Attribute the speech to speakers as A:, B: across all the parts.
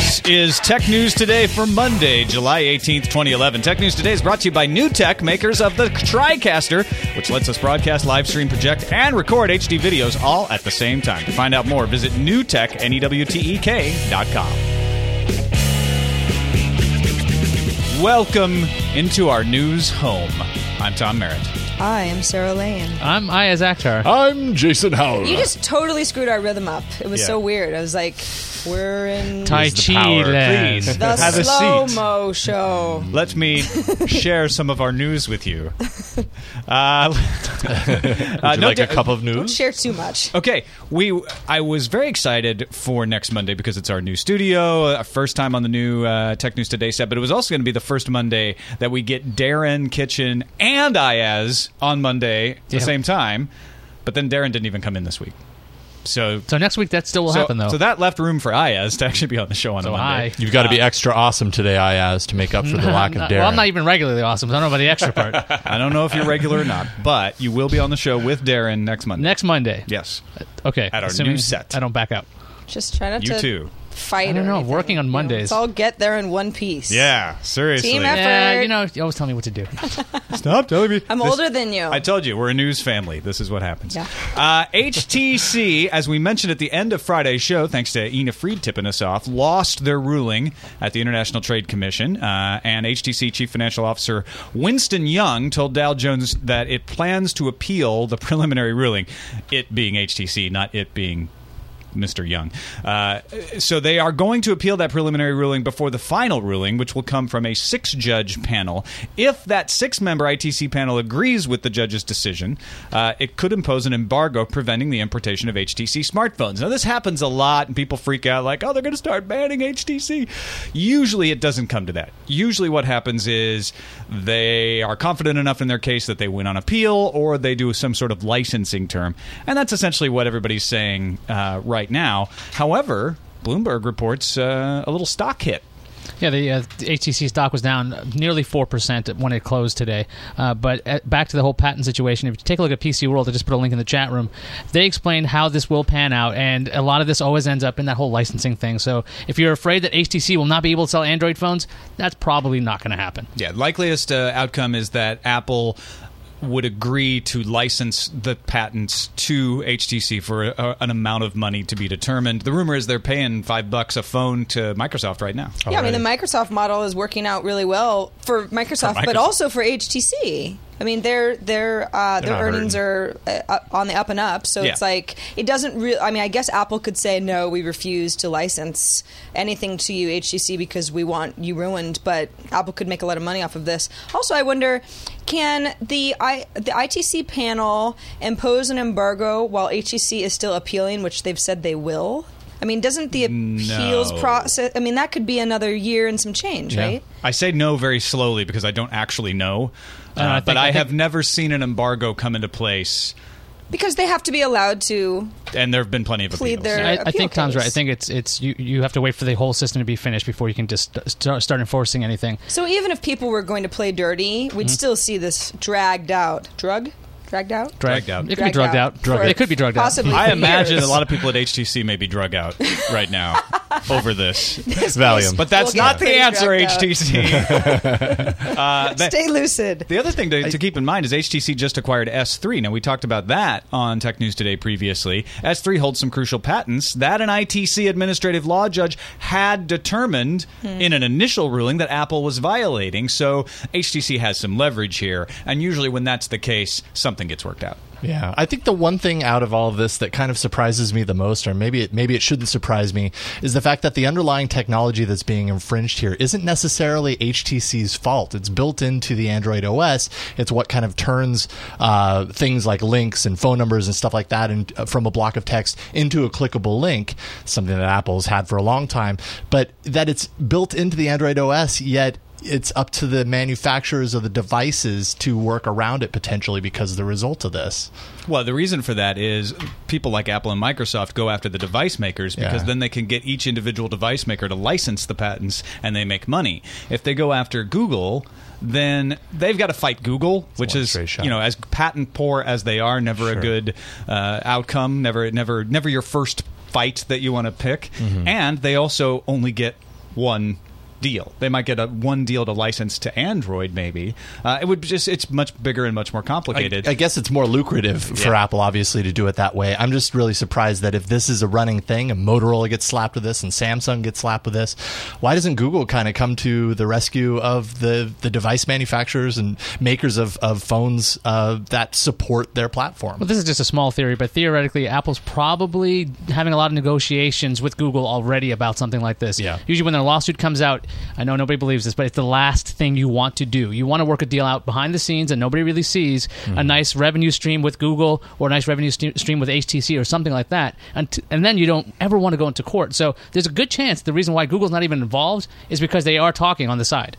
A: This is Tech News Today for Monday, July 18th, 2011. Tech News Today is brought to you by NewTek, makers of the TriCaster, which lets us broadcast, live stream, project, and record HD videos all at the same time. To find out more, visit newtek, E N-E-W-T-E-K, dot com. Welcome into our news home. I'm Tom Merritt.
B: I am Sarah Lane.
C: I'm Iyaz Akhtar.
D: I'm Jason Howell.
B: You just totally screwed our rhythm up. It was
A: Yeah.
B: so weird. I was like, we're in
C: Tai Chi
A: power.
C: land.
A: Please.
B: the
A: Have a
B: slow
A: seat.
B: mo show.
A: Let me share some of our news with you. Uh,
D: Would you
A: no,
D: like a
A: da-
D: cup of
B: Don't
D: news?
B: share too much.
A: Okay, we. I was very excited for next Monday because it's our new studio, our first time on the new uh, Tech News Today set. But it was also going to be the first Monday that we get Darren Kitchen and Iyaz on Monday at the same time. But then Darren didn't even come in this week, so.
C: So next week that still will
A: so,
C: happen though.
A: so that left room for Iyaz to actually be on the show on
C: So
A: a Monday.
C: hi.
D: You've got to be extra awesome today, Iyaz, to make up for the lack of Darren.
C: well, I'm not even regularly awesome. So I don't know about the extra part.
A: I don't know if you're regular or not, but you will be on the show with Darren next Monday.
C: next Monday.
A: yes,
C: Okay.
A: At our
C: assuming
A: new set.
C: I don't back out.
B: Just try not
A: you
B: to
A: too.
B: Fight.
C: I don't
B: or
C: know,
B: anything,
C: working on
B: you know?
C: Mondays.
B: Let's all get there in one piece.
A: Yeah, seriously.
B: Team effort.
C: Yeah, you know, you always tell me what to do.
A: Stop telling me.
B: I'm
A: This-
B: older than you.
A: I told you, we're a news family. This is what happens.
B: Yeah.
A: Uh, HTC, as we mentioned at the end of Friday's show, thanks to Ina Fried tipping us off, lost their ruling at the International Trade Commission. Uh, and HTC Chief Financial Officer Winston Yung told Dow Jones that it plans to appeal the preliminary ruling, it being HTC, not it being Mr. Yung. Uh, so they are going to appeal that preliminary ruling before the final ruling, which will come from a six judge panel. If that six member ITC panel agrees with the judge's decision, uh, it could impose an embargo preventing the importation of HTC smartphones. Now, this happens a lot, and people freak out like, oh, they're going to start banning HTC. Usually, it doesn't come to that. Usually, what happens is they are confident enough in their case that they win on appeal, or they do some sort of licensing term. And that's essentially what everybody's saying uh, right now. However, Bloomberg reports uh, a little stock hit.
C: Yeah, the, uh, the HTC stock was down nearly 4% when it closed today. Uh, but uh, back to the whole patent situation, if you take a look at PC World, I just put a link in the chat room, they explained how this will pan out, and a lot of this always ends up in that whole licensing thing. So if you're afraid that HTC will not be able to sell Android phones, that's probably not going to happen.
A: Yeah, likeliest uh, outcome is that Apple would agree to license the patents to HTC for a, an amount of money to be determined. The rumor is they're paying five bucks a phone to Microsoft right now.
B: yeah, I mean the Microsoft model is working out really well for Microsoft,
A: For Microsoft.
B: but also for HTC. I mean their their uh, their earnings are uh, on the up and up, so
A: Yeah.
B: it's like it doesn't really. I mean, I guess Apple could say no, we refuse to license anything to you HTC because we want you ruined, but Apple could make a lot of money off of this. Also, I wonder, can the I the ITC panel impose an embargo while HTC is still appealing, which they've said they will? I mean, doesn't the appeals
A: No.
B: process? I mean, that could be another year and some change,
C: Yeah.
B: right?
A: I say no very slowly because I don't actually know. Uh,
C: Uh, I
A: but I,
C: I think-
A: have never seen an embargo come into place,
B: Because they have to be allowed to.
A: and there have been plenty of
B: Plead
A: appeals.
B: their-
C: I, I
B: appeal
C: think Tom's right. I think it's it's you, you have to wait for the whole system to be finished before you can just start, start enforcing anything.
B: So even if people were going to play dirty, we'd still see this dragged out. Drug? Dragged out?
A: Dragged out.
C: It could be
B: Dragged
C: drugged
B: out.
C: out. Drug, it could be drugged out.
B: possibly.
A: I
B: for
A: imagine
B: years.
A: a lot of people at HTC may be drug out right now over this.
D: Valium.
A: But that's
B: We'll get
A: not the
B: pretty
A: answer,
B: drugged out.
A: HTC. uh, that-
B: Stay lucid.
A: the other thing to, to keep in mind is HTC just acquired S3. Now, we talked about that on Tech News Today previously. S3 holds some crucial patents that an ITC administrative law judge had determined in an initial ruling that Apple was violating. So HTC has some leverage here. And usually, when that's the case, something gets worked out.
D: Yeah, I think the one thing out of all of this that kind of surprises me the most, or maybe it maybe it shouldn't surprise me, is the fact that the underlying technology that's being infringed here isn't necessarily HTC's fault. It's built into the Android OS. It's what kind of turns uh, things like links and phone numbers and stuff like that, and uh, from a block of text into a clickable link, something that Apple's had for a long time. But that it's built into the Android OS, yet it's up to the manufacturers of the devices to work around it potentially because of the result of this.
A: Well, the reason for that is people like Apple and Microsoft go after the device makers because
D: Yeah.
A: then they can get each individual device maker to license the patents and they make money. If they go after Google, then they've got to fight Google, which is you know as patent poor as they are, never a good uh, outcome, never never never your first fight that you want to pick,
D: Mm-hmm.
A: and they also only get one deal. They might get a one deal to license to Android, maybe. Uh, it would just it's much bigger and much more complicated.
D: I guess it's more lucrative for
A: Yeah.
D: Apple, obviously, to do it that way. I'm just really surprised that if this is a running thing and Motorola gets slapped with this and Samsung gets slapped with this, why doesn't Google kind of come to the rescue of the, the device manufacturers and makers of, of phones uh, that support their platform?
C: Well, this is just a small theory, but theoretically, Apple's probably having a lot of negotiations with Google already about something like this.
D: Yeah.
C: Usually, when a lawsuit comes out, I know nobody believes this, but it's the last thing you want to do. You want to work a deal out behind the scenes, and nobody really sees a nice revenue stream with Google or a nice revenue st- stream with HTC or something like that, and t- and then you don't ever want to go into court. So there's a good chance the reason why Google's not even involved is because they are talking on the side.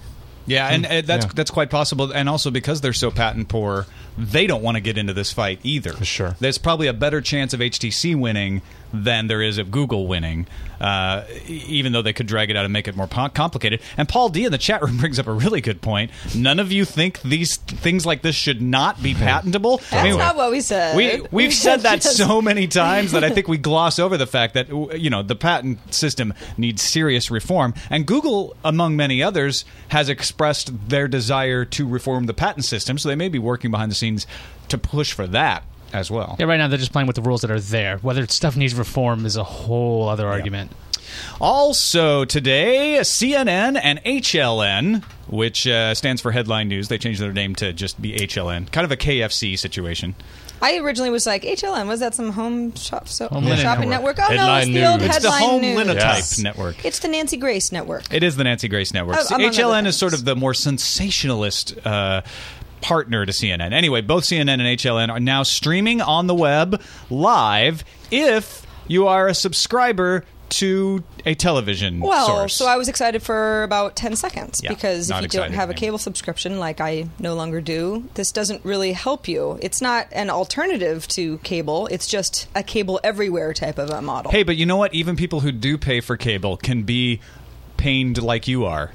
A: Yeah, and uh, that's
D: Yeah.
A: that's quite possible, and also because they're so patent poor, they don't want to get into this fight either.
D: For sure.
A: there's probably a better chance of HTC winning than there is of Google winning, uh, even though they could drag it out and make it more po- complicated. And Paul D in the chat room brings up a really good point. None of you think these things like this should not be patentable.
B: That's not what we said.
A: We we've said that so many times that I think we gloss over the fact that you know the patent system needs serious reform, and Google, among many others, has expressed their desire to reform the patent system. So they may be working behind the scenes to push for that as well.
C: Yeah, right now they're just playing with the rules that are there. Whether stuff needs reform is a whole other argument.
A: Also today, CNN and HLN, which uh, stands for Headline News, they changed their name to just be HLN, kind of a KFC situation.
B: I originally was like HLN. Was that some home shop so,
C: Home Linen
B: shopping
C: Network.
B: network? Oh no, it's the old
D: News.
A: It's the
B: headline
A: Home
B: news.
A: Linotype
D: Yes.
A: Network.
B: It's the Nancy Grace Network.
A: It is the Nancy Grace Network.
B: Oh,
A: HLN is sort of the more sensationalist uh, partner to CNN. Anyway, both CNN and HLN are now streaming on the web live if you are a subscriber to a television
B: Well,
A: source.
B: so I was excited for about 10 seconds
A: Yeah,
B: because if you don't have a cable subscription like I no longer do, this doesn't really help you. It's not an alternative to cable, it's just a cable everywhere type of a model.
A: Hey, but you know what? Even people who do pay for cable can be pained like you are.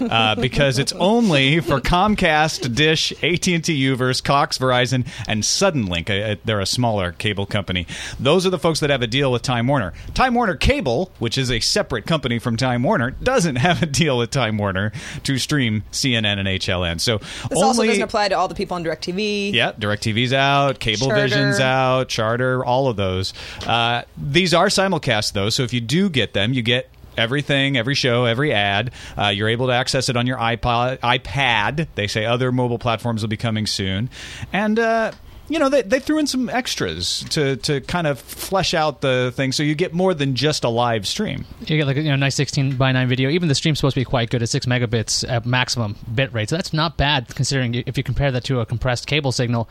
A: Uh, because it's only for Comcast, Dish, AT&T, Uverse, Cox, Verizon, and Suddenlink. Uh, uh, They're a smaller cable company. Those are the folks that have a deal with Time Warner. Time Warner Cable, which is a separate company from Time Warner, doesn't have a deal with Time Warner to stream CNN and HLN. So
B: this
A: only
B: also doesn't apply to all the people on DirecTV.
A: yeah, DirecTV's out, Cablevision's
B: Charter.
A: out, Charter, all of those. Uh, these are simulcast though, so if you do get them, you get everything, every show, every ad. Uh, you're able to access it on your iPod, iPad. They say other mobile platforms will be coming soon, and. Uh, you know, they, they threw in some extras to, to kind of flesh out the thing so you get more than just a live stream.
C: You get like you know, nice 16 by 9 video. Even the stream's supposed to be quite good at 6 megabits at maximum bit rate. So that's not bad considering if you compare that to a compressed cable signal.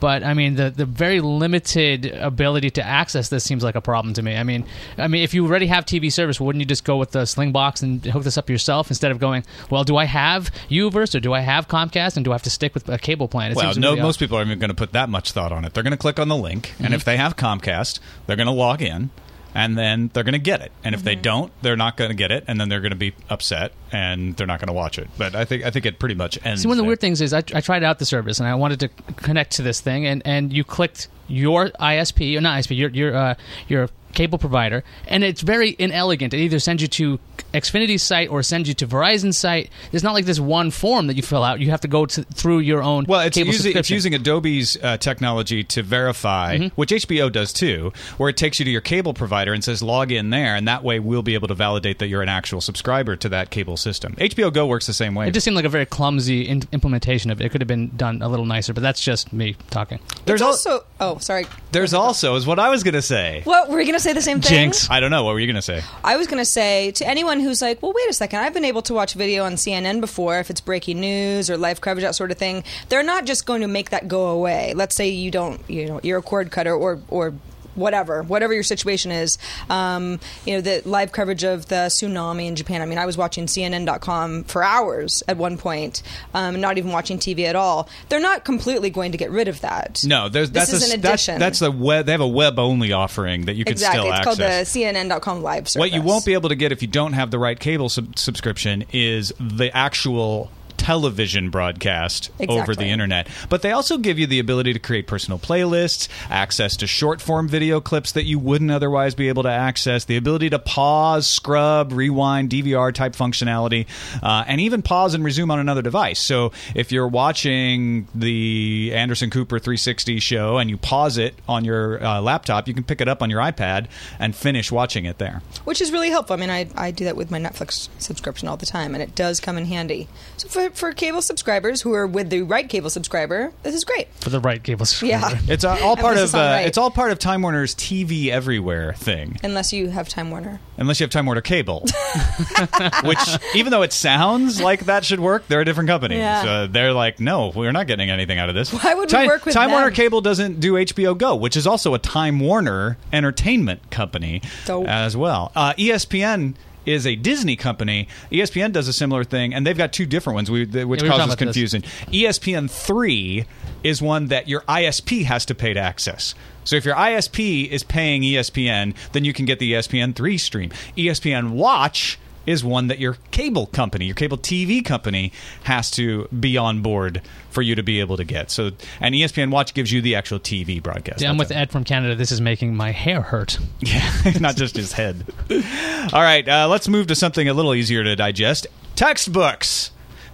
C: But I mean, the the very limited ability to access this seems like a problem to me. I mean, I mean, if you already have TV service, wouldn't you just go with the Sling box and hook this up yourself instead of going, well, do I have Uverse or do I have Comcast and do I have to stick with a cable plan? It
A: Well, no,
C: really
A: most
C: odd.
A: people aren't even going to put that much thought on it. They're going to click on the link, and if mm-hmm. they have Comcast, they're going to log in, and then they're going to get it. And if they don't, they're not going to get it, and then they're going to be upset, and they're not going to watch it. But I think I think it pretty much ends.
C: See, one of the
A: there.
C: weird things is I, I tried out the service and I wanted to connect to this thing, and, and you clicked your ISP or not ISP, your your uh, your cable provider, and it's very inelegant. It either sends you to Xfinity's site or sends you to Verizon's site. There's not like this one form that you fill out. You have to go to, through your own
A: Well, it's
C: cable
A: using, it's using Adobe's uh, technology to verify,
C: Mm-hmm.
A: which HBO does too, where it takes you to your cable provider and says log in there, and that way we'll be able to validate that you're an actual subscriber to that cable system. HBO Go works the same way.
C: It just seemed like a very clumsy in- implementation of it. It could have been done a little nicer, but that's just me talking.
A: there's
B: It's
A: al-
B: also. Oh, sorry.
A: there's also is what I was going to say.
B: What were you gonna say the same thing?
C: Jinx.
A: I don't know. What were you going to say?
B: I was going to say to anyone who's like, well, wait a second, I've been able to watch video on CNN before if it's breaking news or live coverage, that sort of thing. They're not just going to make that go away. Let's say you don't, you know, you're a cord cutter or, or, Whatever, whatever your situation is, um, you know the live coverage of the tsunami in Japan. I mean, I was watching CNN.com for hours at one point, um, not even watching TV at all. They're not completely going to get rid of that.
A: No, there's
B: this
A: that's
B: is
A: a,
B: an addition.
A: that's the web. They have a web only offering that you can
B: exactly.
A: still
B: It's
A: access.
B: called the CNN.com live service.
A: What you won't be able to get if you don't have the right cable sub- subscription is the actual television broadcast over the internet. But they also give you the ability to create personal playlists, access to short form video clips that you wouldn't otherwise be able to access, the ability to pause, scrub, rewind, DVR type functionality, uh, and even pause and resume on another device. So if you're watching the Anderson Cooper 360 show and you pause it on your uh, laptop, you can pick it up on your iPad and finish watching it there.
B: which is really helpful. I mean, I, I do that with my Netflix subscription all the time, and it does come in handy. So for, for cable subscribers who are with the right cable subscriber, this is great.
C: For the right cable subscriber.
B: Yeah,
A: It's uh, all part of
B: on
A: uh,
B: right.
A: it's all part of Time Warner's TV Everywhere thing,
B: unless you have Time Warner.
A: unless you have Time Warner Cable, which even though it sounds like that should work, they're a different company.
B: Yeah.
A: So they're like, no, we're not getting anything out of this.
B: Why would we
A: Time,
B: work with
A: Time
B: them?
A: Warner Cable doesn't do HBO Go, which is also a Time Warner entertainment company
B: Dope.
A: as well. Uh, ESPN. Is a Disney company. ESPN does a similar thing, and they've got two different ones, we, th- which
C: Yeah, we
A: causes
C: talking about this.
A: confusion. ESPN three is one that your ISP has to pay to access. So if your ISP is paying ESPN, then you can get the ESPN three stream. ESPN Watch is one that your cable company, your cable TV company, has to be on board for you to be able to get. So, and ESPN Watch gives you the actual TV broadcast.
C: Yeah, I'm
A: That's
C: with
A: it.
C: Ed from Canada. This is making my hair hurt.
A: Yeah, not just his head. All right, uh, let's move to something a little easier to digest. Textbooks.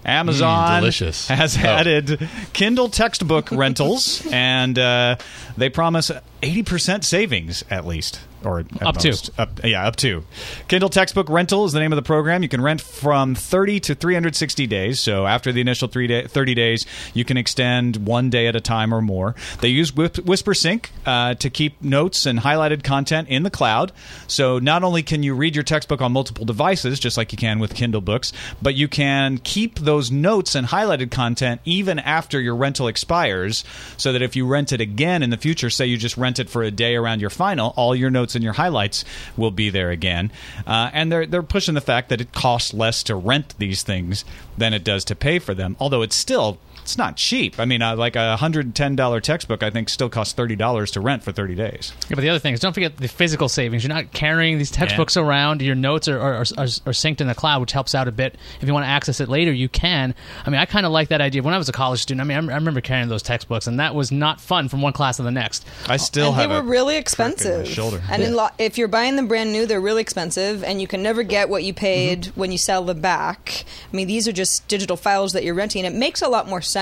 A: Amazon
D: Mm, delicious.
A: has
D: Oh.
A: added Kindle textbook rentals, and uh, they promise 80% savings at least. Or
C: Up to.
A: Up, yeah, up to. Kindle Textbook Rental is the name of the program. You can rent from 30 to 360 days. So after the initial three day, 30 days, you can extend one day at a time or more. They use Whispersync uh, to keep notes and highlighted content in the cloud. So not only can you read your textbook on multiple devices, just like you can with Kindle books, but you can keep those notes and highlighted content even after your rental expires. So that if you rent it again in the future, say you just rent it for a day around your final, all your notes and your highlights will be there again. Uh, and they're they're pushing the fact that it costs less to rent these things than it does to pay for them. Although it's still it's not cheap. I mean, uh, like a hundred ten dollar textbook, I think still costs thirty dollars to rent for thirty days.
C: Yeah, but the other thing is, don't forget the physical savings. You're not carrying these textbooks around. Your notes are, are, are, are synced in the cloud, which helps out a bit. If you want to access it later, you can. I mean, I kind of like that idea. When I was a college student, I mean, I I remember carrying those textbooks, and that was not fun from one class to the next.
A: I still
B: and they were
A: a
B: really
A: crack in my
B: expensive.
A: shoulder.
B: And in lo- if you're buying them brand new, they're really expensive, and you can never get what you paid
A: Mm-hmm.
B: when you sell them back. I mean, these are just digital files that you're renting. It makes a lot more sense,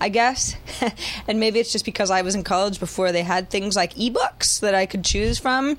B: I guess. and maybe it's just because I was in college before they had things like ebooks that I could choose from.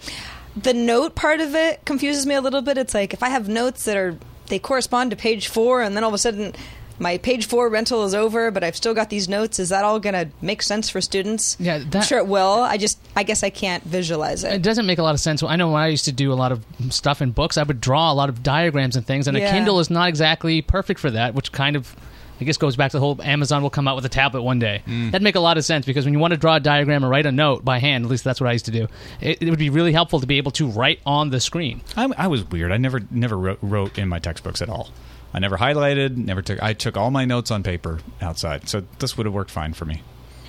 B: The note part of it confuses me a little bit. It's like if I have notes that are they correspond to page four, and then all of a sudden my page four rental is over, but I've still got these notes. Is that all going to make sense for students?
C: Yeah,
B: I'm
C: that-
B: sure it will. I just, I guess I can't visualize
C: It
B: it.
C: doesn't make a lot of sense. I know when I used to do a lot of stuff in books, I would draw a lot of diagrams and things, and a Kindle is not exactly perfect for that, which kind of. I guess goes back to the whole Amazon will come out with a tablet one day. Mm. That'd make a lot of sense because when you want to draw a diagram or write a note by hand, at least that's what I used to do. It, it would be really helpful to be able to write on the screen.
A: I, I was weird. I never never wrote, wrote in my textbooks at all. I never highlighted. Never took. I took all my notes on paper outside. So this would have worked fine for me.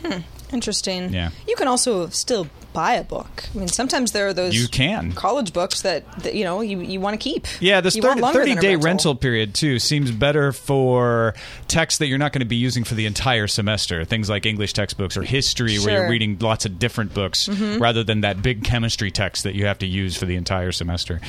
A: Hmm.
B: Interesting.
A: Yeah.
B: You can also still buy a book. I mean, sometimes there are those
A: You can.
B: college books that, that you know you, you want to keep.
A: Yeah, this
B: You want
A: 30,
B: longer than
A: day rental period too seems better for texts that you're not going to be using for the entire semester. Things like English textbooks or history, where you're
B: Mm-hmm.
A: reading lots of different books, rather than that big chemistry text that you have to use for the entire semester.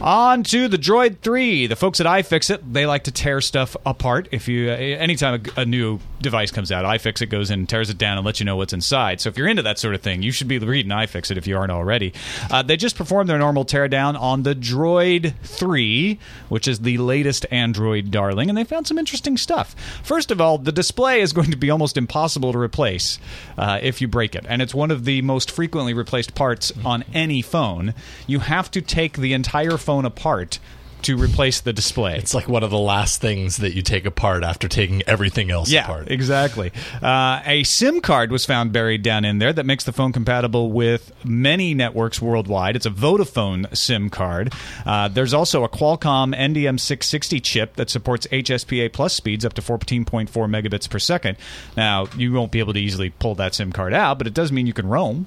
A: On to the Droid 3. The folks at iFixit, they like to tear stuff apart. If you uh, anytime a, a new device comes out, iFixit goes in, tears it down, and lets you know what's inside. So if you're into that sort of thing, you should be reading iFixit if you aren't already. Uh, they just performed their normal teardown on the Droid 3, which is the latest Android darling, and they found some interesting stuff. First of all, the display is going to be almost impossible to replace uh, if you break it, and it's one of the most frequently replaced parts on any phone. You have to take the entire phone apart to replace the display.
D: It's like one of the last things that you take apart after taking everything else
A: yeah,
D: apart.
A: exactly. Uh, a SIM card was found buried down in there that makes the phone compatible with many networks worldwide. It's a Vodafone SIM card. Uh, there's also a Qualcomm NDM660 chip that supports HSPA plus speeds up to 14.4 megabits per second. Now, you won't be able to easily pull that SIM card out, but it does mean you can roam.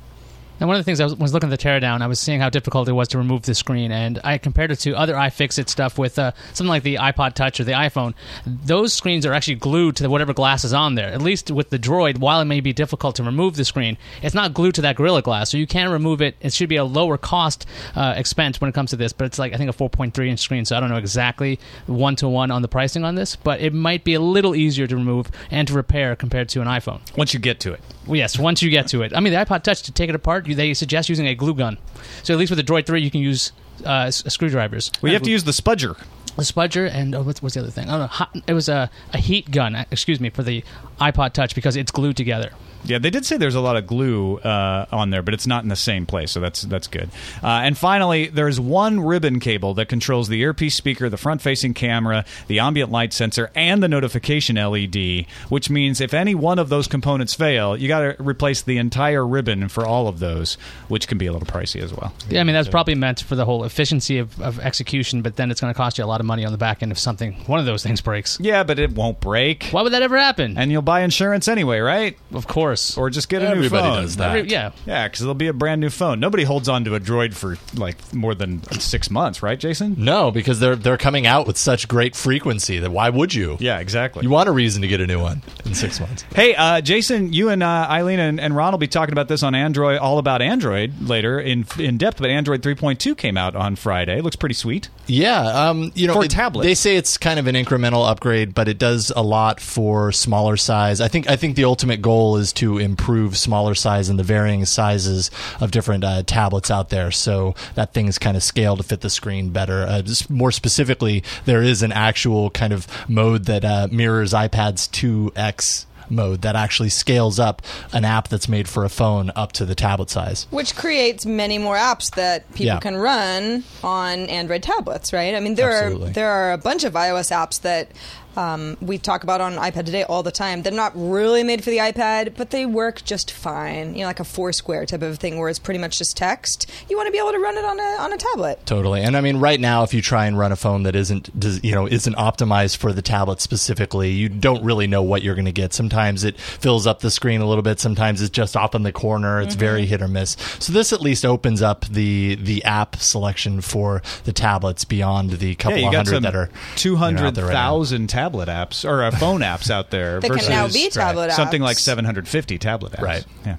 C: And one of the things I was, was looking at the teardown, I was seeing how difficult it was to remove the screen, and I compared it to other iFixit stuff with uh, something like the iPod Touch or the iPhone. Those screens are actually glued to the, whatever glass is on there. At least with the Droid, while it may be difficult to remove the screen, it's not glued to that Gorilla Glass, so you can remove it. It should be a lower cost uh, expense when it comes to this, but it's like I think a 4.3 inch screen, so I don't know exactly one to one on the pricing on this, but it might be a little easier to remove and to repair compared to an iPhone.
A: Once you get to it.
C: Well, yes, once you get to it. I mean, the iPod Touch to take it apart, they suggest using a glue gun. So at least with the Droid Three, you can use uh, s- screwdrivers.
A: Well, you have to use the spudger.
C: The spudger and oh, what's, what's the other thing? I don't know. Hot, it was a, a heat gun. uh, Excuse me for the iPod Touch because it's glued together.
A: Yeah, they did say there's a lot of glue uh, on there, but it's not in the same place, so that's that's good. Uh, and finally, there's one ribbon cable that controls the earpiece speaker, the front-facing camera, the ambient light sensor, and the notification LED. Which means if any one of those components fail, you got to replace the entire ribbon for all of those, which can be a little pricey as well.
C: Yeah, I mean that's probably meant for the whole efficiency of, of execution, but then it's going to cost you a lot of money on the back end if something one of those things breaks.
A: Yeah, but it won't break,
C: Why would that ever happen?
A: and you'll buy insurance anyway, right?
C: of course.
A: Or just get a
D: Everybody
A: new phone.
D: does that.
C: Every- yeah.
A: Yeah, because it'll be a brand new phone. Nobody holds on to a Droid for like more than six months, right, Jason?
D: No, because they're they're coming out with such great frequency that why would you?
A: Yeah, exactly.
D: You want a reason to get a new one in six months.
A: Hey, uh, Jason, you and uh, Eileen and, and Ron will be talking about this on Android, all about Android later in in depth. But Android 3.2 came out on Friday. Looks pretty sweet.
D: Yeah, um, you know,
A: For
D: it-
A: tablets.
D: they say it's kind of an incremental upgrade, but it does a lot for smaller size. I think I think the ultimate goal is to improve smaller size and the varying sizes of different uh, tablets out there, so that things kind of scale to fit the screen better. Uh, just more specifically, there is an actual kind of mode that uh, mirrors iPad's 2x mode that actually scales up an app that's made for a phone up to the tablet size.
B: Which creates many more apps that people
D: Yeah.
B: can run on Android tablets, right? I mean, there
D: Absolutely.
B: are there are a bunch of iOS apps that um, we talk about on iPad today all the time. They're not really made for the iPad, but they work just fine. You know, like a Foursquare type of thing, where it's pretty much just text. You want to be able to run it on a on a tablet.
D: Totally, and I mean, right now, if you try and run a phone that isn't, you know, isn't optimized for the tablet specifically, you don't really know what you're going to get. Sometimes it fills up the screen a little bit. Sometimes it's just off in the corner. It's very hit or miss. So this at least opens up the the app selection for the tablets beyond the couple
A: yeah, you
D: of
A: got
D: hundred
A: some
D: that are
A: two
D: you know,
A: hundred
D: out right now.
A: thousand tablet apps or uh, phone apps out there.
B: That can
A: versus
B: now be tablet
A: something
B: apps.
A: like seven hundred fifty tablet apps.
D: Right.
A: Yeah.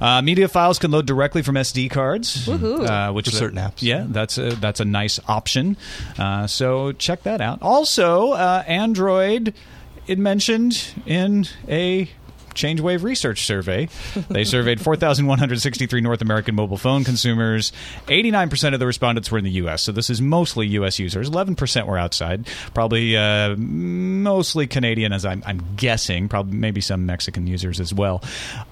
A: Uh, media files can load directly from SD cards, uh, which
D: For
A: is a-
D: certain apps.
A: Yeah, that's a, that's a nice option. Uh, so check that out. Also, uh, Android, it mentioned in a ChangeWave research survey. They surveyed 4,163 North American mobile phone consumers. 89% of the respondents were in the U.S., so this is mostly U.S. users. 11% were outside, probably uh, mostly Canadian, as I'm, I'm guessing, probably maybe some Mexican users as well.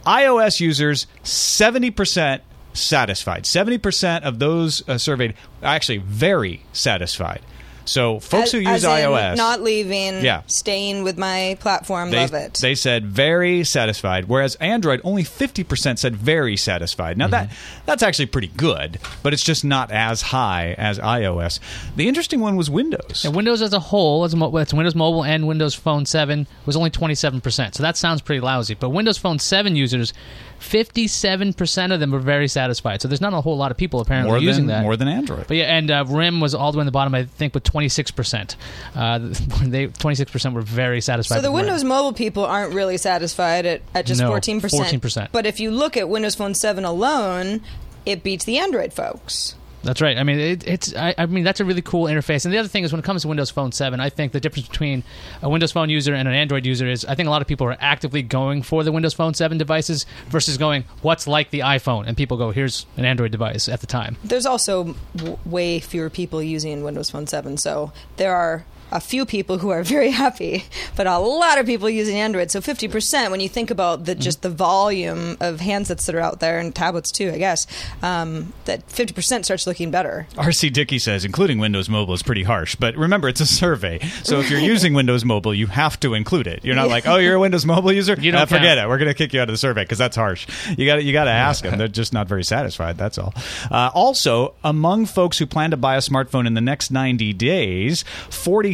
A: iOS users, 70% satisfied. 70% of those uh, surveyed actually very satisfied. So folks
B: As-
A: who use
B: as in
A: iOS,
B: not leaving,
A: Yeah.
B: staying with my platform,
A: they,
B: love it.
A: they said very satisfied, whereas Android only 50% said very satisfied. Now that mm-hmm. that's actually pretty good, but it's just not as high as iOS. The interesting one was Windows.
C: And Windows as a whole, as, mo- as Windows Mobile and Windows Phone 7, was only 27%. So that sounds pretty lousy. But Windows Phone 7 users, 57% of them were very satisfied. So there's not a whole lot of people apparently
A: more
C: using
A: than
C: that.
A: more than Android.
C: But yeah, and uh, RIM was all the way in the bottom, I think, with 26%. Uh, they 26% were very satisfied.
B: So the
C: with RIM.
B: Windows Mobile people aren't really satisfied at, at just
C: No,
B: 14%.
C: 14%.
B: But if you look at Windows Phone 7 alone, it beats the Android folks.
C: That's right. I mean, it, it's. I, I mean, that's a really cool interface. And the other thing is, when it comes to Windows Phone 7, I think the difference between a Windows Phone user and an Android user is, I think a lot of people are actively going for the Windows Phone 7 devices versus going, what's like the iPhone? And people go, here's an Android device at the time.
B: There's also w- way fewer people using Windows Phone 7, so there are a few people who are very happy, but a lot of people using Android. So 50%, when you think about the, just the volume of handsets that are out there and tablets too, I guess, um, that 50% starts looking better.
A: RC Dickey says, including Windows Mobile is pretty harsh, but remember, it's a survey. So if you're using Windows Mobile, you have to include it. You're not like, oh, you're a Windows Mobile user?
C: You don't
A: Uh, forget
C: count.
A: it. We're going to kick you out of the survey because that's harsh. You got you got to ask them. They're just not very satisfied. That's all. Uh, also, among folks who plan to buy a smartphone in the next 90 days,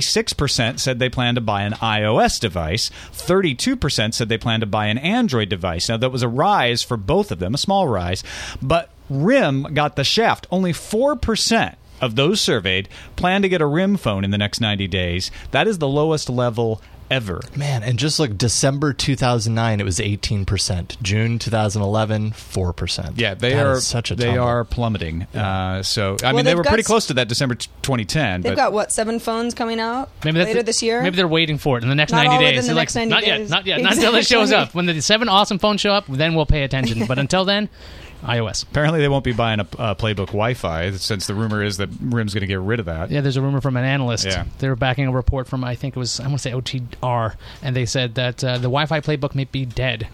A: 46% said they plan to buy an iOS device. 32% said they plan to buy an Android device. Now, that was a rise for both of them, a small rise, but RIM got the shaft. Only 4% of those surveyed plan to get a RIM phone in the next 90 days. That is the lowest level ever.
D: Man, and just look, December 2009, it was 18%. June 2011, 4%.
A: Yeah, they
D: That
A: are
D: such a
A: they
D: tumble.
A: are plummeting. Uh, so I
B: Well,
A: mean, they were pretty
B: s-
A: close to that December t- 2010.
B: They've
A: but
B: got, what, seven phones coming out
C: Maybe that's
B: later this year?
C: Maybe they're waiting for it in the next
B: Not
C: 90
B: all
C: days.
B: within the next
C: like,
B: 90
C: not yet, not yet, not until it shows up. When the seven awesome phones show up, then we'll pay attention. but until then, iOS.
A: apparently they won't be buying a uh, Playbook Wi-Fi since the rumor is that RIM's going to get rid of that.
C: Yeah, there's a rumor from an analyst.
A: Yeah.
C: They were backing a report from, I think it was, I want to say OTR, and they said that uh, the Wi Fi playbook may be dead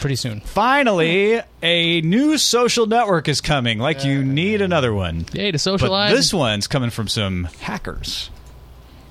C: pretty soon.
A: Finally, a new social network is coming. Like you need another one.
C: Yay, to socialize.
A: But
C: socialize.
A: this one's coming from some hackers.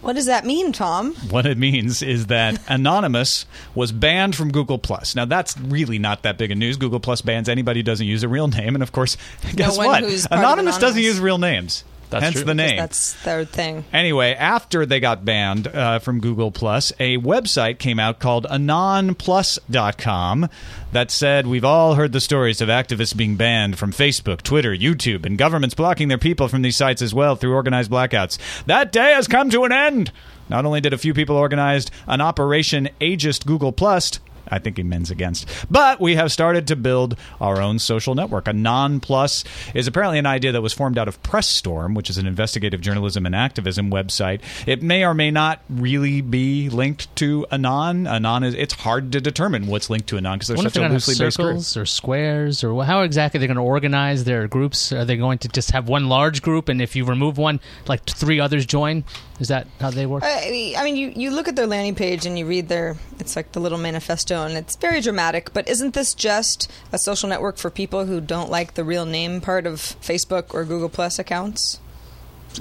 B: What does that mean, Tom?
A: What it means is that Anonymous was banned from Google Plus. Now that's really not that big a news. Google Plus bans anybody who doesn't use a real name, and of course, guess
B: one
A: what?
B: of
A: Anonymous doesn't use real names.
D: That's
A: Hence
D: true.
A: the
B: Because
A: name.
B: That's their thing.
A: Anyway, after they got banned uh, from Google Plus, a website came out called anonplus.com that said we've all heard the stories of activists being banned from Facebook, Twitter, YouTube, and governments blocking their people from these sites as well through organized blackouts. That day has come to an end. Not only did a few people organize an Operation Ageist Google Plus, I think he means against. But we have started to build our own social network. A non plus is apparently an idea that was formed out of Press Storm, which is an investigative journalism and activism website. It may or may not really be linked to Anon. Anon is it's hard to determine what's linked to Anon because they're such a
C: going to have
A: loosely based group.
C: circles or squares or how exactly they're going to organize their groups. Are they going to just have one large group, and if you remove one, like three others join? Is that how they work?
B: I I mean, you, you look at their landing page and you read their, it's like the little manifesto, and it's very dramatic. But isn't this just a social network for people who don't like the real name part of Facebook or Google Plus accounts?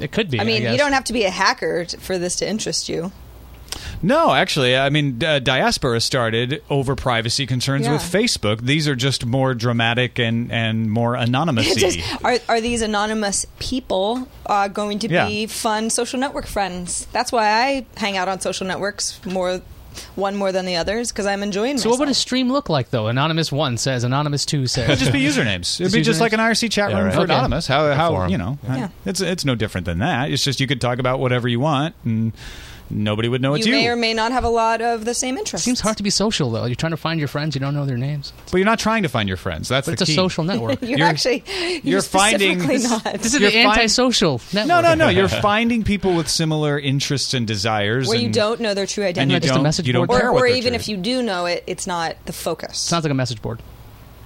C: It could be.
B: I mean,
C: guess.
B: you don't have to be a hacker t- for this to interest you.
A: No, actually, I mean, uh, Diaspora started over privacy concerns
B: Yeah.
A: with Facebook. These are just more dramatic and, and more anonymous
B: are, are these anonymous people uh, going to
A: Yeah.
B: be fun social network friends? That's why I hang out on social networks more, one more than the others, because I'm enjoying
C: So what would a stream look like though? Anonymous one says, Anonymous two says.
A: It'd just be usernames. It'd be just like an IRC chat
D: Yeah,
A: room
D: right.
A: for
C: Okay.
A: anonymous. How how you know?
B: Yeah.
A: It's it's no different than that. It's just you could talk about whatever you want and nobody would know it's
B: you
A: you.
B: may or may not have a lot of the same interests.
C: Seems hard to be social though. You're trying to find your friends, you don't know their names.
A: but you're not trying to find your friends. That's
C: But
A: the
C: it's a social network.
B: You're,
A: You're-
B: actually
A: you're
B: you're,
A: finding-
B: specifically
A: this-
B: not.
C: This is
A: You're
C: the
A: find-
C: antisocial network.
A: No, no, no. You're finding people with similar interests and desires.
B: where you don't know their true
A: and you
B: identity.
C: just a
A: don't,
C: message
A: you don't
C: board?
A: care
B: or or even
A: true.
B: if you do know it, it's not the focus.
C: Sounds like a message board.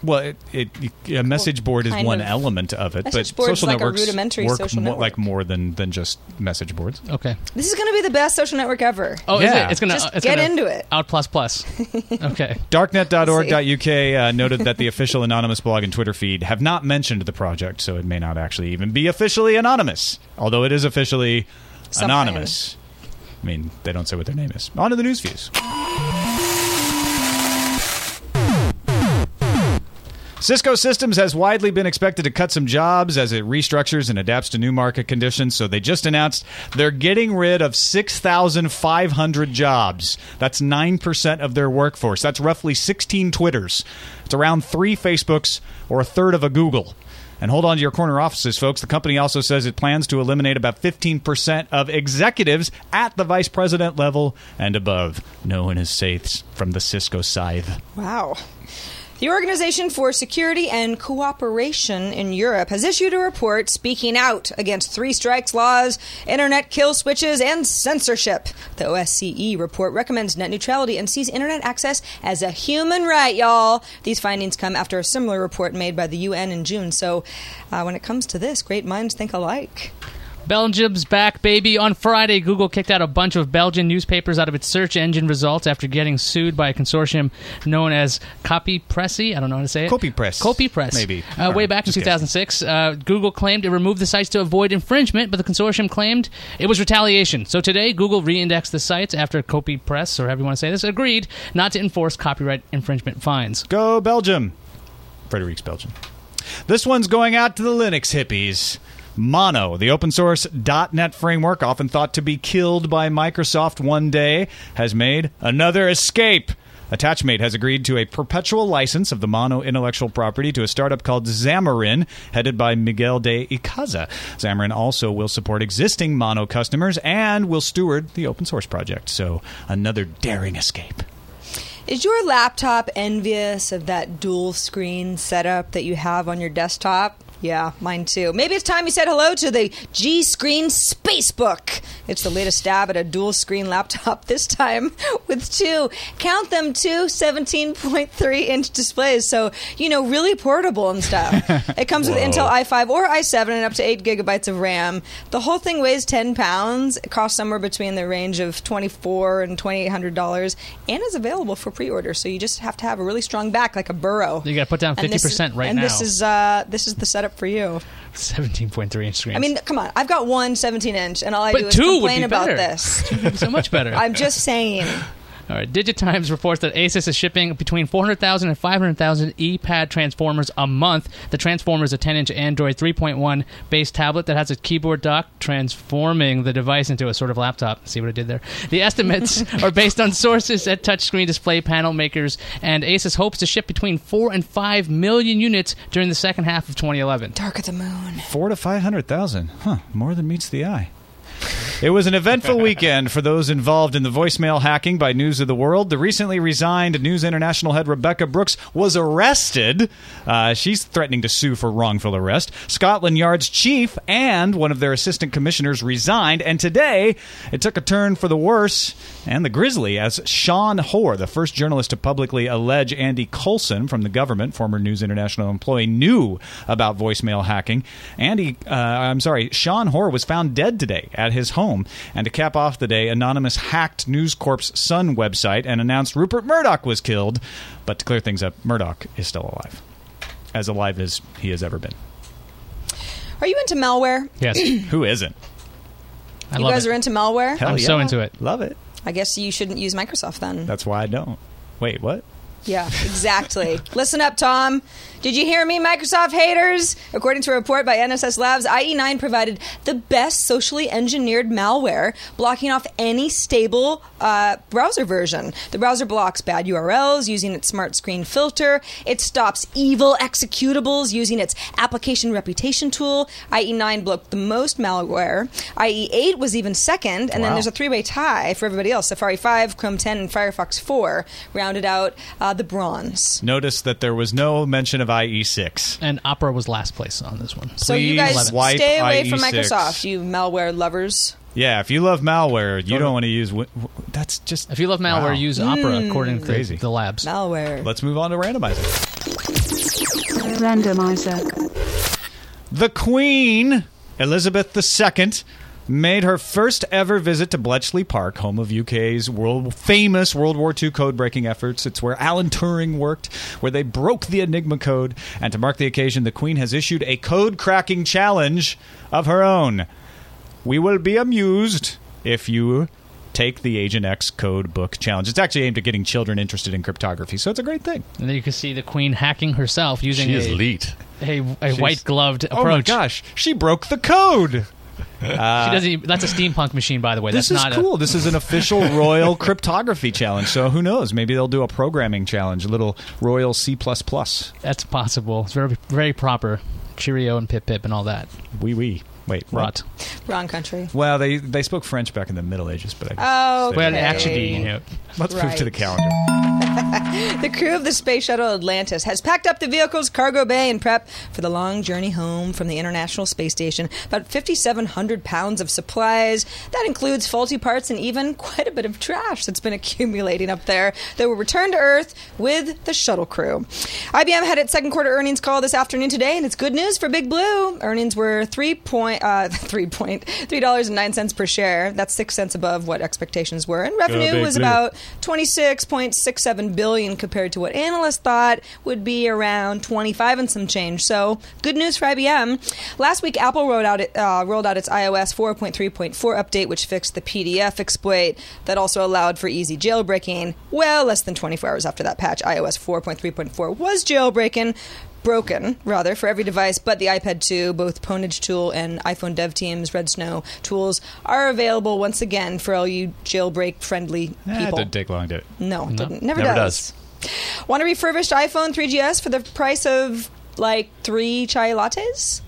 A: Well, it, it, a message board is
B: kind
A: one
B: of.
A: element of it, but
B: Message board's
A: social
B: like a
A: networks
B: rudimentary
A: work
B: social
A: mo-
B: network.
A: like more than than just message boards.
C: Okay.
B: this is going to be the best social network ever.
C: Oh,
A: Yeah.
C: is it? It's gonna
B: Just
C: it's
B: get
C: gonna
B: into it.
C: Out plus plus. Okay.
A: Darknet.org.uk uh, noted that the official anonymous blog and Twitter feed have not mentioned the project, so it may not actually even be officially anonymous, although it is officially
B: Something.
A: Anonymous. I mean, they don't say what their name is. On to the news views. Cisco Systems has widely been expected to cut some jobs as it restructures and adapts to new market conditions. So they just announced they're getting rid of 6,500 jobs. That's 9% of their workforce. That's roughly 16 Twitters. It's around three Facebooks or a third of a Google. And hold on to your corner offices, folks. The company also says it plans to eliminate about 15% of executives at the vice president level and above, known as SAIFs from the Cisco scythe.
B: Wow. The Organization for Security and Cooperation in Europe has issued a report speaking out against three strikes laws, internet kill switches, and censorship. The OSCE report recommends net neutrality and sees internet access as a human right, y'all. These findings come after a similar report made by the UN in June. So, uh, when it comes to this, great minds think alike.
C: Belgium's back, baby. On Friday, Google kicked out a bunch of Belgian newspapers out of its search engine results after getting sued by a consortium known as Copy Pressy. I don't know how to say it.
A: Copy Press.
C: Copy Press.
A: Maybe.
C: Uh, way back in 2006, uh, Google claimed it removed the sites to avoid infringement, but the consortium claimed it was retaliation. So today, Google re-indexed the sites after Copy Press, or however you want to say this, agreed not to enforce copyright infringement fines.
A: Go Belgium. Frederick's Belgium. This one's going out to the Linux hippies. Mono, the open source .NET framework, often thought to be killed by Microsoft one day, has made another escape. Attachmate has agreed to a perpetual license of the Mono intellectual property to a startup called Xamarin, headed by Miguel de Icaza. Xamarin also will support existing Mono customers and will steward the open source project. So, another daring escape.
B: Is your laptop envious of that dual screen setup that you have on your desktop? Yeah, mine too. Maybe it's time you said hello to the G Screen Spacebook. It's the latest stab at a dual screen laptop, this time with two, count them, two 17.3 inch displays. So, you know, really portable and stuff. it comes with Intel i5 or i7 and up to 8 gigabytes of RAM. The whole thing weighs 10 pounds. It costs somewhere between the range of 24 and $2,800 and is available for pre order. So you just have to have a really strong back, like a burrow.
C: You got to put down
B: And this is-
C: 50% right
B: and
C: now.
B: this is uh, this is the setup for you.
C: 17.3 inch screen.
B: I mean, come on. I've got one 17 inch, and all I
C: But
B: do is complain
C: be
B: about this.
C: so much better.
B: I'm just saying.
C: All right. Digitimes reports that Asus is shipping between 400,000 and 500,000 ePad transformers a month. The transformer is a 10-inch Android 3.1 based tablet that has a keyboard dock, transforming the device into a sort of laptop. See what I did there? The estimates are based on sources at touchscreen display panel makers, and Asus hopes to ship between 4 and 5 million units during the second half of 2011.
B: Dark of the Moon.
A: Four to five hundred thousand. Huh. More than meets the eye. It was an eventful weekend for those involved in the voicemail hacking by News of the World. The recently resigned News International head Rebekah Brooks was arrested. Uh, she's threatening to sue for wrongful arrest. Scotland Yard's chief and one of their assistant commissioners resigned, and today it took a turn for the worse and the grisly as Sean Hoare, the first journalist to publicly allege Andy Coulson from the government, former News International employee, knew about voicemail hacking. Andy, uh, I'm sorry, Sean Hoare was found dead today at his home. And to cap off the day, Anonymous hacked News Corp's Sun website and announced Rupert Murdoch was killed. But to clear things up, Murdoch is still alive. As alive as he has ever been.
B: Are you into malware?
C: Yes.
A: Who isn't?
C: I
B: you
C: love
B: guys
C: it.
B: are into malware?
A: Hell
C: I'm
A: yeah.
C: so into it.
A: Love it.
B: I guess you shouldn't use Microsoft then.
A: That's why I don't. Wait, what?
B: Yeah, exactly. Listen up, Tom. Did you hear me, Microsoft haters? According to a report by NSS Labs, IE9 provided the best socially engineered malware, blocking off any stable uh, browser version. The browser blocks bad URLs using its smart screen filter. It stops evil executables using its application reputation tool. IE9 blocked the most malware. IE8 was even second, and then there's a three-way tie for everybody else. Safari 5, Chrome 10, and Firefox 4 rounded out uh, Uh, the bronze.
A: Notice that there was no mention of IE6.
C: And Opera was last place on this one.
B: So you
A: Please
B: guys
A: wipe
B: stay away from
A: IE6.
B: Microsoft, you malware lovers.
A: Yeah, if you love malware, you don't want to use. wi- That's just.
C: If you love malware,
A: Wow.
C: use Opera according to
A: Crazy.
C: the labs.
B: Malware.
A: Let's move on to randomizer.
E: Randomizer.
A: The Queen, Elizabeth II, made her first ever visit to Bletchley Park, home of UK's world famous World War II code breaking efforts. It's where Alan Turing worked, where they broke the Enigma code. And to mark the occasion, the Queen has issued a code cracking challenge of her own. We will be amused if you take the Agent X code book challenge. It's actually aimed at getting children interested in cryptography, so it's a great thing.
C: And then you can see the queen hacking herself using
D: She is
C: a,
D: elite.
C: a, a white gloved approach.
A: Oh my gosh, she broke the code.
C: Uh, she doesn't. Even, that's a steampunk machine, by the way.
A: This
C: that's
A: is
C: not
A: cool. this is an official royal cryptography challenge. So who knows? Maybe they'll do a programming challenge, a little royal C++.
C: A, that's possible. It's very very proper. Cheerio and pip pip and all that.
A: Wee wee. Wait,
C: Rot.
B: Wrong country.
A: Well, they they spoke French back in the Middle Ages, but I oh, guess
B: Oh,
C: Well, actually, you know,
A: let's move to the calendar.
B: The crew of the space shuttle Atlantis has packed up the vehicle's cargo bay and prep for the long journey home from the International Space Station. About 5,700 pounds of supplies. That includes faulty parts and even quite a bit of trash that's been accumulating up there that will return to Earth with the shuttle crew. IBM had its second quarter earnings call this afternoon today, and it's good news for Big Blue. Earnings were three point uh, three point three dollars and nine cents per share. That's six cents above what expectations were, and revenue was
A: Blue.
B: about 26.67 billion compared to what analysts thought would be around 25 and some change. So, good news for IBM. Last week, Apple rolled out uh, rolled out its iOS 4.3.4 update, which fixed the PDF exploit that also allowed for easy jailbreaking. Well, less than 24 hours after that patch, iOS 4.3.4 was jailbreaking. Broken, rather, for every device but the iPad 2. Both PwnageTool and iPhone Dev Team's redsn0w tools are available once again for all you jailbreak friendly
A: Eh, it
B: people.
A: didn't take long, did it?
B: No, it didn't. Never,
D: Never
B: does. Want a refurbished iPhone 3GS for the price of like three chai lattes?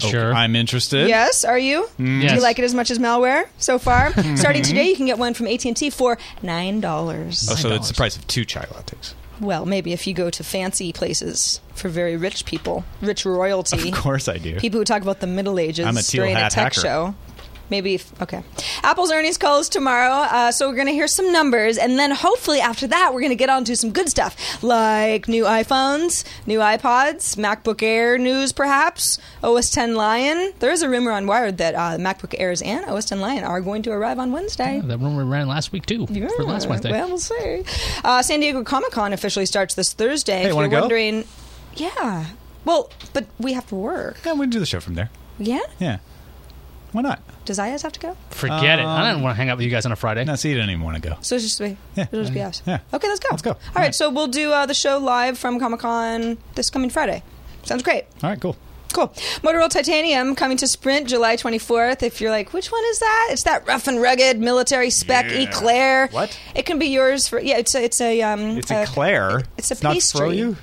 C: sure.
A: I'm interested.
B: Yes, are you? Do you like it as much as malware so far? Starting today, you can get one from AT&T for nine dollars.
A: Oh, so it's the price of two chai lattes.
B: Well, maybe if you go to fancy places for very rich people, rich royalty,
A: Of course I do.
B: people who talk about the Middle Ages
A: I'm a teal
B: during a
A: hat
B: tech
A: hacker.
B: show. Maybe if, okay. Apple's earnings call is tomorrow, uh, so we're going to hear some numbers, and then hopefully after that we're going to get on to some good stuff like new iPhones, new iPods, MacBook Air news, perhaps OS 10 Lion. There is a rumor on Wired that uh, MacBook Airs and OS 10 Lion are going to arrive on Wednesday.
C: that rumor ran last week too.
B: Yeah,
C: For last Wednesday.
B: Well, we'll see. Uh, San Diego Comic Con officially starts this Thursday.
A: Hey,
B: if
A: wanna
B: you're
A: go?
B: wondering, yeah. Well, but we have to work.
A: Yeah, we can do the show from there.
B: Yeah.
A: Yeah. Why not?
B: Does Iyaz have to go?
C: Forget it. I don't want to hang out with you guys on a Friday.
A: No, see, you don't even want to go.
B: So it's just me.
A: Yeah.
B: it'll just be us.
A: Yeah.
B: Okay, let's go.
A: Let's go.
B: All
A: All
B: right,
A: right.
B: so we'll do uh, the show live from Comic Con this coming Friday. Sounds great.
A: All right, cool.
B: Cool. Motorola Titanium coming to Sprint July 24th. If you're like, which one is that? It's that rough and rugged military spec Eclair.
A: What?
B: It can be yours for yeah. It's a it's a um.
A: It's a Eclair.
B: It's a
A: It's not
B: pastry.
A: Froyo?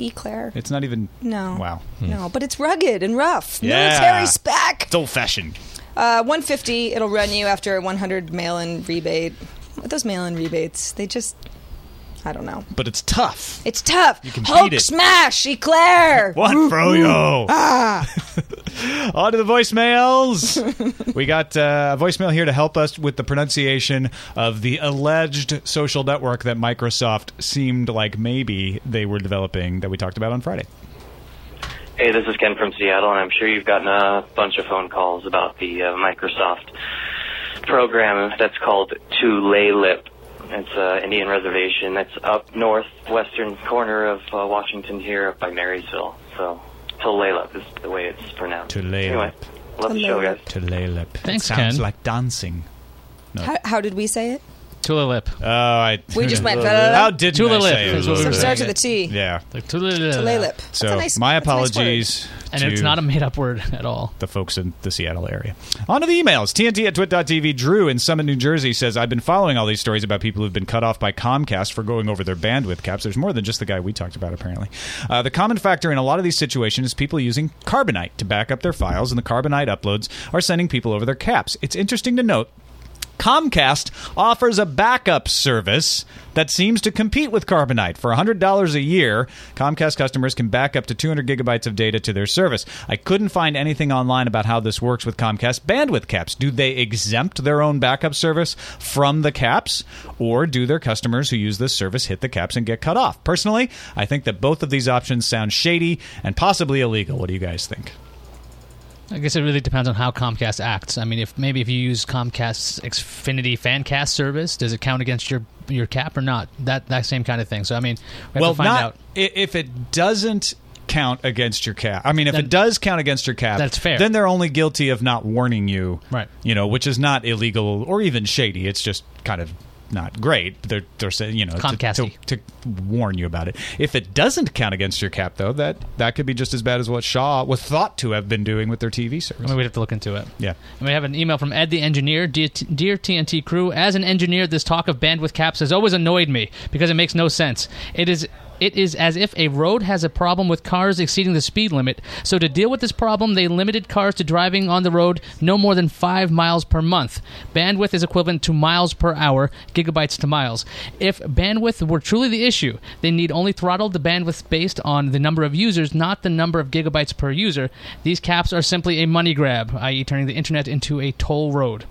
B: Eclair.
A: It's not even.
B: No.
A: Wow.
B: No, but it's rugged and rough.
A: Yeah.
B: Military spec.
A: It's old fashioned.
B: Uh, 150 it'll run you after a 100 mail-in rebate. Those mail-in rebates, they just I don't know.
A: But it's tough.
B: It's tough.
A: You can
B: Hulk
A: beat it.
B: smash, Eclair.
A: What, Froyo? Ah. On to the voicemails. we got uh, a voicemail here to help us with the pronunciation of the alleged social network that Microsoft seemed like maybe they were developing that we talked about on Friday.
F: Hey, this is Ken from Seattle, and I'm sure you've gotten a bunch of phone calls about the uh, Microsoft program that's called Tulalip. It's an Indian reservation that's up northwestern corner of uh, Washington here, up by Marysville. So Tulalip is the way it's pronounced.
A: Tulalip.
F: Anyway, love the show, guys.
A: Tulalip.
C: Thanks,
A: it sounds
C: Ken.
A: like dancing.
B: How, how did we say it?
C: Tula lip.
A: Oh, I.
B: We just went,
A: How did I
C: Tulalip
A: say it?
C: is what we were
B: it
C: saying.
B: starts with a T.
A: Yeah.
C: Like tula lip.
B: That's
A: So
B: a nice,
A: my
B: that's a nice
A: apologies.
C: And
A: to
C: it's not a made up word at all.
A: the folks in the Seattle area. On to the emails. TNT at twit.tv. Drew in Summit, New Jersey says, I've been following all these stories about people who've been cut off by Comcast for going over their bandwidth caps. There's more than just the guy we talked about, apparently. Uh, the common factor in a lot of these situations is people using Carbonite to back up their files, and the Carbonite uploads are sending people over their caps. It's interesting to note Comcast offers a backup service that seems to compete with Carbonite. For $100 a year, Comcast customers can back up to 200 gigabytes of data to their service. I couldn't find anything online about how this works with Comcast bandwidth caps. Do they exempt their own backup service from the caps, or do their customers who use this service hit the caps and get cut off? Personally, I think that both of these options sound shady and possibly illegal. What do you guys think?
C: I guess it really depends on how Comcast acts. I mean, if maybe if you use Comcast's Xfinity FanCast service, does it count against your your cap or not? That that same kind of thing. So I mean, we
A: well, not
C: out.
A: if it doesn't count against your cap. I mean, if
C: Then-
A: it does count against your cap,
C: That's fair.
A: Then they're only guilty of not warning you,
C: Right.
A: You know, which is not illegal or even shady. It's just kind of not great. They're they're saying you know to, to, to warn you about it. If it doesn't count against your cap, though, that that could be just as bad as what Shaw was thought to have been doing with their TV
C: I
A: service.
C: mean, we'd have to look into it.
A: Yeah.
C: And we have an email from Ed the engineer. Dear, dear TNT crew, as an engineer, this talk of bandwidth caps has always annoyed me because it makes no sense. It is it is as if a road has a problem with cars exceeding the speed limit. So to deal with this problem, they limited cars to driving on the road no more than 5 miles per month. Bandwidth is equivalent to miles per hour, gigabytes to miles. If bandwidth were truly the issue, they need only throttle the bandwidth based on the number of users, not the number of gigabytes per user. These caps are simply a money grab, i.e., turning the internet into a toll road.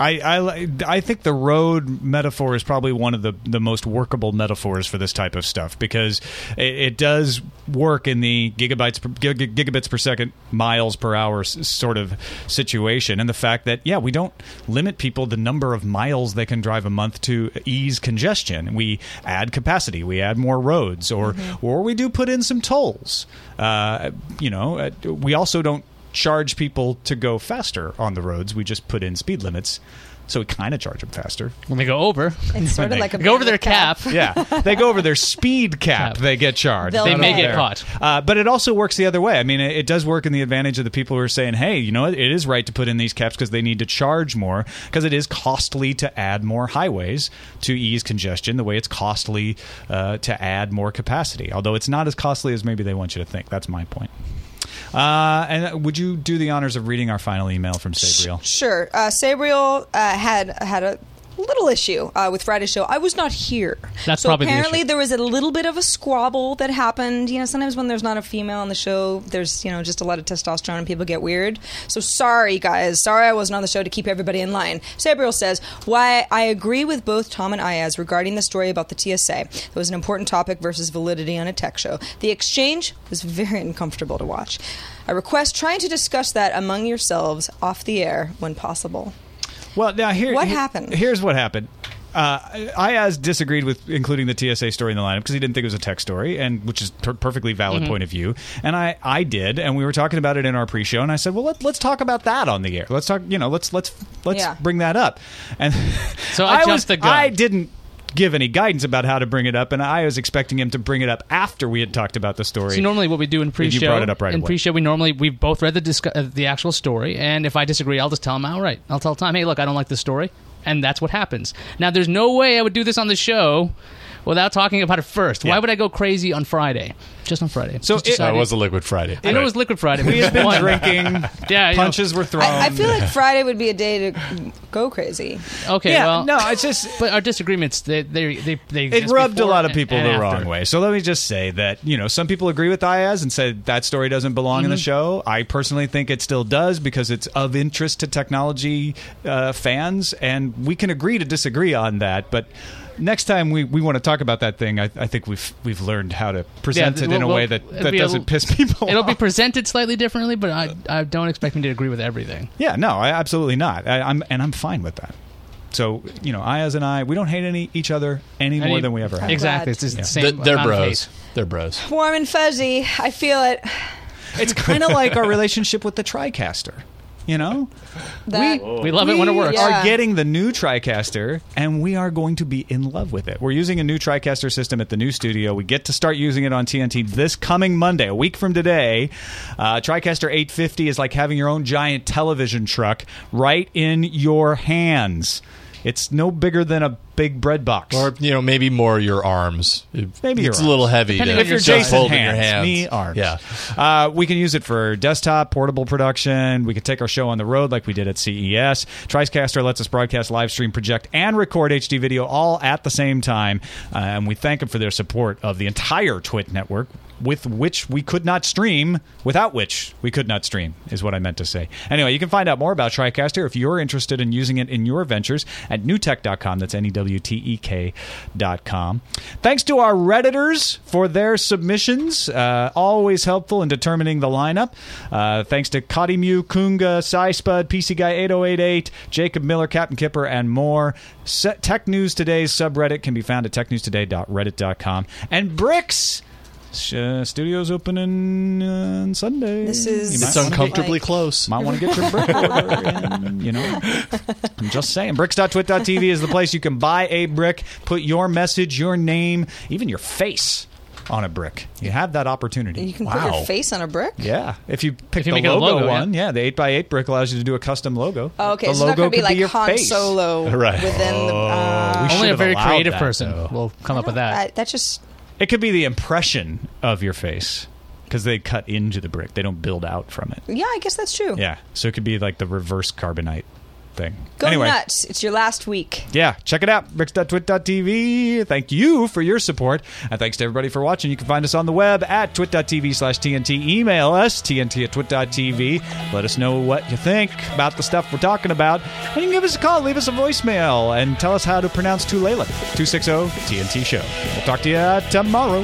A: I, I I think the road metaphor is probably one of the, the most workable metaphors for this type of stuff because it, it does work in the gigabytes per, gig, gigabits per second miles per hour s- sort of situation. And the fact that yeah we don't limit people the number of miles they can drive a month to ease congestion. We add capacity. We add more roads or or we do put in some tolls. Uh, you know uh, we also don't charge people to go faster on the roads. We just put in speed limits, so we kind of charge them faster.
C: When they go over,
B: It's sort of like a
C: go over their
B: bandwidth
C: cap.
A: Yeah, they go over their speed cap.
C: Cap.
A: They get charged.
B: They'll
C: They may get
A: there.
C: caught.
A: Uh, but it also works the other way. I mean, it, it does work in the advantage of the people who are saying, "Hey, you know, what? it is right to put in these caps because they need to charge more because it is costly to add more highways to ease congestion. The way it's costly uh, to add more capacity, although it's not as costly as maybe they want you to think. That's my point." Uh, and would you do the honors of reading our final email from Sabriel?
B: Sure. Uh, Sabriel uh, had had a little issue uh, with Friday's show. I was not here.
C: That's
B: so
C: probably the
B: apparently
C: issue.
B: there was a little bit of a squabble that happened. You know, sometimes when there's not a female on the show, there's you know just a lot of testosterone and people get weird. So sorry, guys. Sorry I wasn't on the show to keep everybody in line. Sabriel says, "Why I agree with both Tom and Iyaz regarding the story about the TSA. It was an important topic versus validity on a tech show. The exchange was very uncomfortable to watch. I request trying to discuss that among yourselves off the air when possible."
A: Well, now here,
B: What
A: here-
B: happened?
A: Here's what happened. Uh, Iyaz disagreed with including the TSA story in the lineup because he didn't think it was a tech story, and which is per- perfectly valid
C: Mm-hmm.
A: point of view. And I, I did, and we were talking about it in our pre-show, and I said, well, let, let's talk about that on the air. Let's talk, you know, let's let's let's
B: Yeah.
A: bring that up. And
C: So I jumped
A: was,
C: the gun.
A: I didn't give any guidance about how to bring it up, and I was expecting him to bring it up after we had talked about the story.
C: See, normally what we do in pre-show, you
A: brought it up right
C: in
A: away.
C: pre-show, we normally we've both read the discu- uh, the actual story, and if I disagree, I'll just tell him outright. I'll tell Tom, hey, look, I don't like this story, and that's what happens. Now, there's no way I would do this on the show without talking about it first.
A: Yeah.
C: Why would I go crazy on Friday? Just on Friday.
A: So
C: Just
A: it-
D: was a liquid Friday.
C: I know it was Liquid Friday.
A: we had been
C: one-
A: drinking.
C: Yeah, you know.
A: punches were thrown.
B: I, I feel like Friday would be a day to go crazy.
C: Okay,
A: yeah,
C: well,
A: no, it's just
C: but our disagreements, they they they, they
A: it rubbed a lot of people
C: and
A: the
C: after.
A: wrong way. So let me just say that you know some people agree with Iyaz and said that story doesn't belong in the show. I personally think it still does because it's of interest to technology uh, fans, and we can agree to disagree on that. But next time we, we want to talk about that thing, I, I think we've we've learned how to present
C: Yeah,
A: it in a way that, that doesn't piss people.
C: It'll be presented slightly differently, but I I don't expect me to agree with everything.
A: Yeah, no, I, absolutely not. I, I'm and I'm fine with that. So you know, Iyaz and I, we don't hate any each other any, more
C: Any-
A: than we ever have.
C: Exactly, it's just the
D: They're,
C: same.
D: they're bros.
C: hate.
D: They're bros.
B: Warm and fuzzy. I feel it.
A: It's kind of like our relationship with the TriCaster. You know,
B: That
C: We love it when it works.
B: Yeah.
A: are getting the new TriCaster, and we are going to be in love with it. We're using a new TriCaster system at the new studio. We get to start using it on TNT this coming Monday, a week from today. Uh, TriCaster 850 is like having your own giant television truck right in your hands. It's no bigger than a big bread box.
D: Or you know, maybe more your arms.
A: Maybe your
D: it's a little heavy.
C: Depending
D: to
C: on your
D: just hold
A: hands,
D: your hands.
A: me arms.
D: Yeah.
A: Uh, we can use it for desktop, portable production. We could take our show on the road like we did at CES. TriCaster lets us broadcast, live stream, project, and record HD video all at the same time. Uh, and we thank them for their support of the entire Twit network. With which we could not stream, without which we could not stream, is what I meant to say. Anyway, you can find out more about TriCaster if you're interested in using it in your ventures at newtek.com. That's N E W T E K.com. Thanks to our Redditors for their submissions. Uh, always helpful in determining the lineup. Uh, thanks to Mew, Kunga, Spud, PC Guy 8088, Jacob Miller, Captain Kipper, and more. Se- Tech News Today's subreddit can be found at technewstoday.reddit.com. And Bricks! Uh, studio's opening uh, on Sunday.
B: This is-
A: You
D: It's
A: wanna get-
D: uncomfortably
B: like-
D: close.
A: might want to get your brick order in, you know. I'm just saying. Bricks.twit.tv is the place you can buy a brick, put your message, your name, even your face on a brick. You have that opportunity.
B: You can put your face on a brick.
A: Yeah, if you pick
C: If you
A: the
C: a
A: logo,
C: logo,
A: one, yeah. the eight x eight brick allows you to do a custom logo.
B: Oh, okay,
A: the
B: so it's not
A: logo
B: going to be like
A: your
B: Han
A: face.
B: Solo
D: Right.
B: within the. Uh,
C: Only a very creative
A: that,
C: person
A: though.
C: will come up with that.
B: I, that just
A: It could be the impression of your face because they cut into the brick; they don't build out from it.
B: yeah, I guess that's true.
A: Yeah, so it could be like the reverse carbonite thing.
B: Go
A: anyway,
B: nuts! It's your last week.
A: yeah, check it out. Bricks.twit.tv. Thank you for your support. And thanks to everybody for watching. You can find us on the web at twit.tv slash TNT. Email us, TNT at twit.tv. Let us know what you think about the stuff we're talking about. And you can give us a call, leave us a voicemail, and tell us how to pronounce Tulalip. 260 TNT Show. We'll talk to you tomorrow.